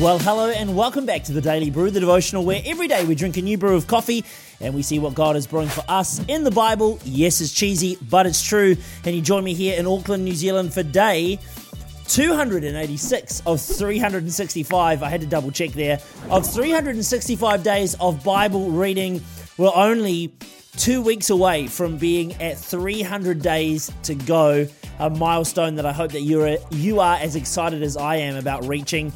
Well, hello and welcome back to the Daily Brew, the devotional where every day we drink a new brew of coffee and we see what God is brewing for us in the Bible. Yes, it's cheesy, but it's true. And you join me here in Auckland, New Zealand for day 286 of 365. I had to double check there. Of 365 days of Bible reading, we're only two weeks away from being at 300 days to go. A milestone that I hope that you're you are as excited as I am about reaching.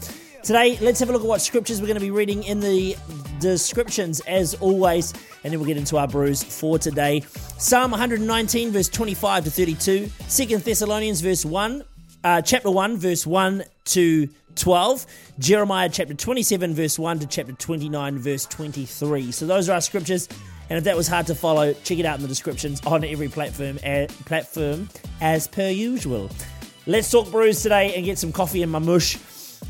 Today, let's have a look at what scriptures we're going to be reading in the descriptions as always, and then we'll get into our brews for today. Psalm 119, verse 25 to 32, 2 Thessalonians, verse 1, uh, chapter 1, verse 1 to 12, Jeremiah chapter 27, verse 1 to chapter 29, verse 23. So those are our scriptures. And if that was hard to follow, check it out in the descriptions on every platform, uh, platform as per usual. Let's talk brews today and get some coffee in my mush.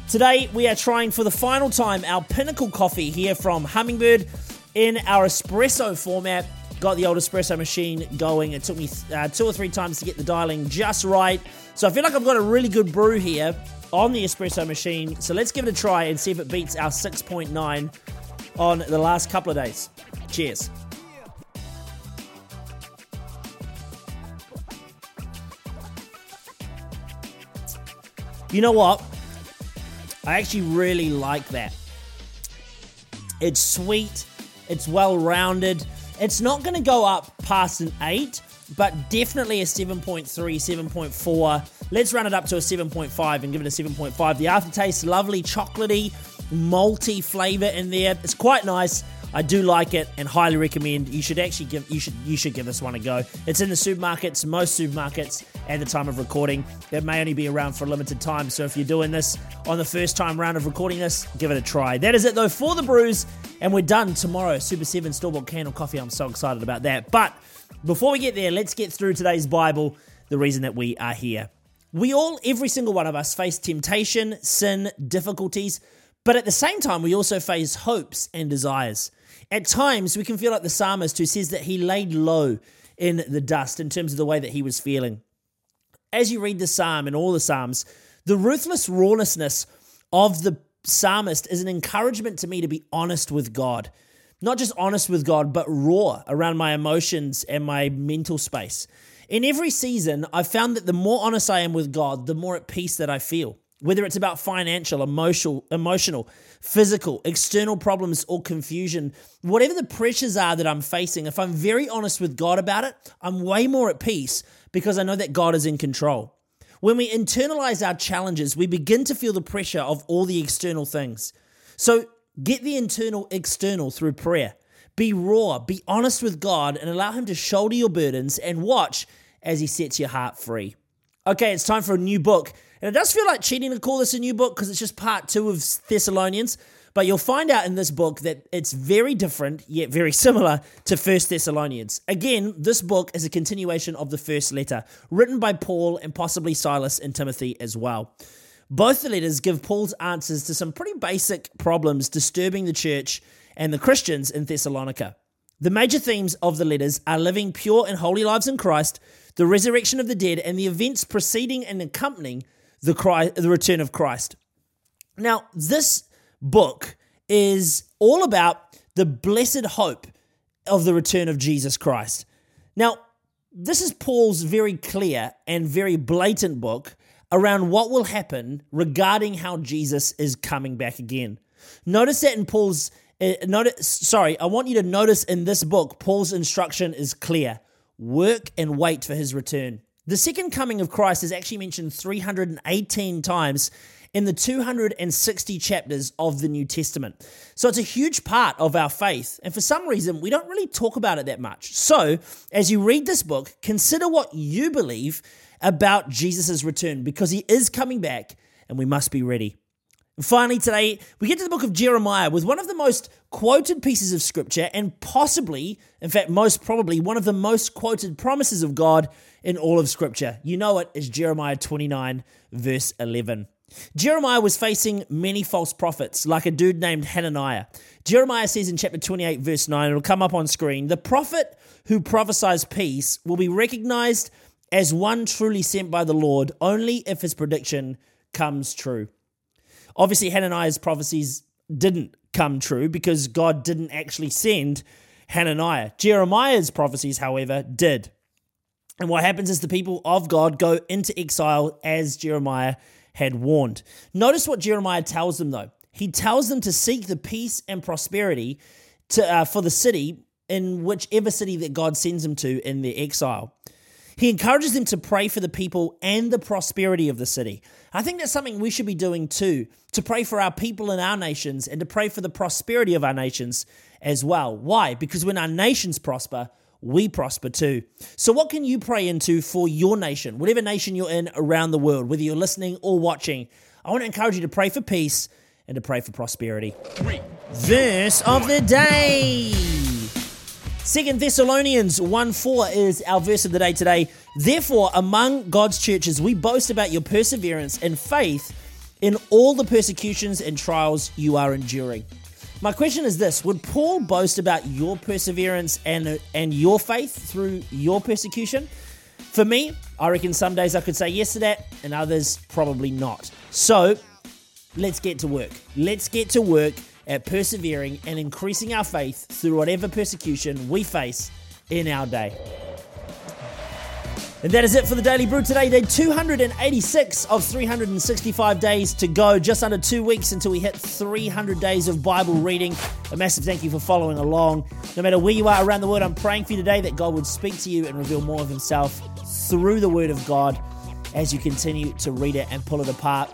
Today, we are trying for the final time our Pinnacle coffee here from Hummingbird in our espresso format. Got the old espresso machine going. It took me uh, two or three times to get the dialing just right. So I feel like I've got a really good brew here on the espresso machine. So let's give it a try and see if it beats our 6.9 on the last couple of days. Cheers. You know what? I actually really like that. It's sweet, it's well rounded. It's not going to go up past an 8, but definitely a 7.3, 7.4. Let's run it up to a 7.5 and give it a 7.5. The aftertaste, lovely, chocolatey, malty flavor in there. It's quite nice. I do like it and highly recommend. You should actually give you should you should give this one a go. It's in the supermarkets, most supermarkets at the time of recording. It may only be around for a limited time. So if you're doing this on the first time round of recording this, give it a try. That is it though for the brews, and we're done tomorrow. Super Seven store bought candle coffee. I'm so excited about that. But before we get there, let's get through today's Bible. The reason that we are here. We all, every single one of us, face temptation, sin, difficulties, but at the same time, we also face hopes and desires. At times, we can feel like the psalmist who says that he laid low in the dust in terms of the way that he was feeling. As you read the psalm and all the psalms, the ruthless rawness of the psalmist is an encouragement to me to be honest with God. Not just honest with God, but raw around my emotions and my mental space. In every season, I've found that the more honest I am with God, the more at peace that I feel whether it's about financial, emotional, emotional, physical, external problems or confusion, whatever the pressures are that I'm facing, if I'm very honest with God about it, I'm way more at peace because I know that God is in control. When we internalize our challenges, we begin to feel the pressure of all the external things. So get the internal external through prayer. Be raw, be honest with God, and allow Him to shoulder your burdens and watch as He sets your heart free. Okay, it's time for a new book and it does feel like cheating to call this a new book because it's just part two of Thessalonians. But you'll find out in this book that it's very different, yet very similar to First Thessalonians. Again, this book is a continuation of the first letter, written by Paul and possibly Silas and Timothy as well. Both the letters give Paul's answers to some pretty basic problems disturbing the church and the Christians in Thessalonica. The major themes of the letters are living pure and holy lives in Christ, the resurrection of the dead, and the events preceding and accompanying the, Christ, the return of Christ. Now, this book is all about the blessed hope of the return of Jesus Christ. Now, this is Paul's very clear and very blatant book around what will happen regarding how Jesus is coming back again. Notice that in Paul's Eh, notice, sorry, I want you to notice in this book Paul's instruction is clear. Work and wait for his return. The second coming of Christ is actually mentioned 318 times in the 260 chapters of the New Testament. So it's a huge part of our faith. And for some reason, we don't really talk about it that much. So as you read this book, consider what you believe about Jesus' return because he is coming back and we must be ready. Finally, today, we get to the book of Jeremiah with one of the most quoted pieces of scripture and possibly, in fact, most probably, one of the most quoted promises of God in all of scripture. You know it is Jeremiah 29, verse 11. Jeremiah was facing many false prophets, like a dude named Hananiah. Jeremiah says in chapter 28, verse 9, it'll come up on screen the prophet who prophesies peace will be recognized as one truly sent by the Lord only if his prediction comes true. Obviously, Hananiah's prophecies didn't come true because God didn't actually send Hananiah. Jeremiah's prophecies, however, did. And what happens is the people of God go into exile as Jeremiah had warned. Notice what Jeremiah tells them, though. He tells them to seek the peace and prosperity to, uh, for the city in whichever city that God sends them to in their exile. He encourages them to pray for the people and the prosperity of the city. I think that's something we should be doing too, to pray for our people and our nations and to pray for the prosperity of our nations as well. Why? Because when our nations prosper, we prosper too. So, what can you pray into for your nation, whatever nation you're in around the world, whether you're listening or watching? I want to encourage you to pray for peace and to pray for prosperity. Three. Verse of the day. Second Thessalonians 1 4 is our verse of the day today. Therefore, among God's churches, we boast about your perseverance and faith in all the persecutions and trials you are enduring. My question is this Would Paul boast about your perseverance and, and your faith through your persecution? For me, I reckon some days I could say yes to that, and others probably not. So, let's get to work. Let's get to work at persevering and increasing our faith through whatever persecution we face in our day. And that is it for the Daily Brew today. Day 286 of 365 days to go. Just under two weeks until we hit 300 days of Bible reading. A massive thank you for following along. No matter where you are around the world, I'm praying for you today that God would speak to you and reveal more of Himself through the Word of God as you continue to read it and pull it apart.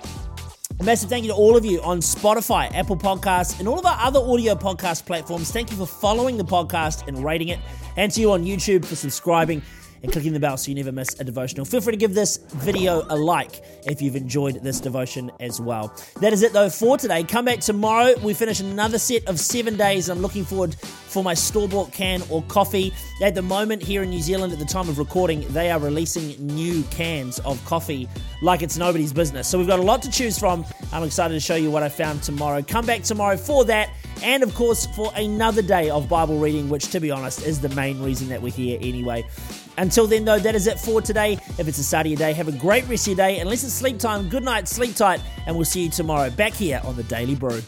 A massive thank you to all of you on Spotify, Apple Podcasts, and all of our other audio podcast platforms. Thank you for following the podcast and rating it, and to you on YouTube for subscribing and clicking the bell so you never miss a devotional. Feel free to give this video a like if you've enjoyed this devotion as well. That is it though for today. Come back tomorrow. We finish another set of seven days. I'm looking forward for my store bought can or coffee. At the moment, here in New Zealand, at the time of recording, they are releasing new cans of coffee like it's nobody's business. So we've got a lot to choose from. I'm excited to show you what I found tomorrow. Come back tomorrow for that. And of course, for another day of Bible reading, which to be honest is the main reason that we're here anyway. Until then, though, that is it for today. If it's a start of your day, have a great rest of your day. Unless it's sleep time, good night, sleep tight, and we'll see you tomorrow back here on the Daily Brew.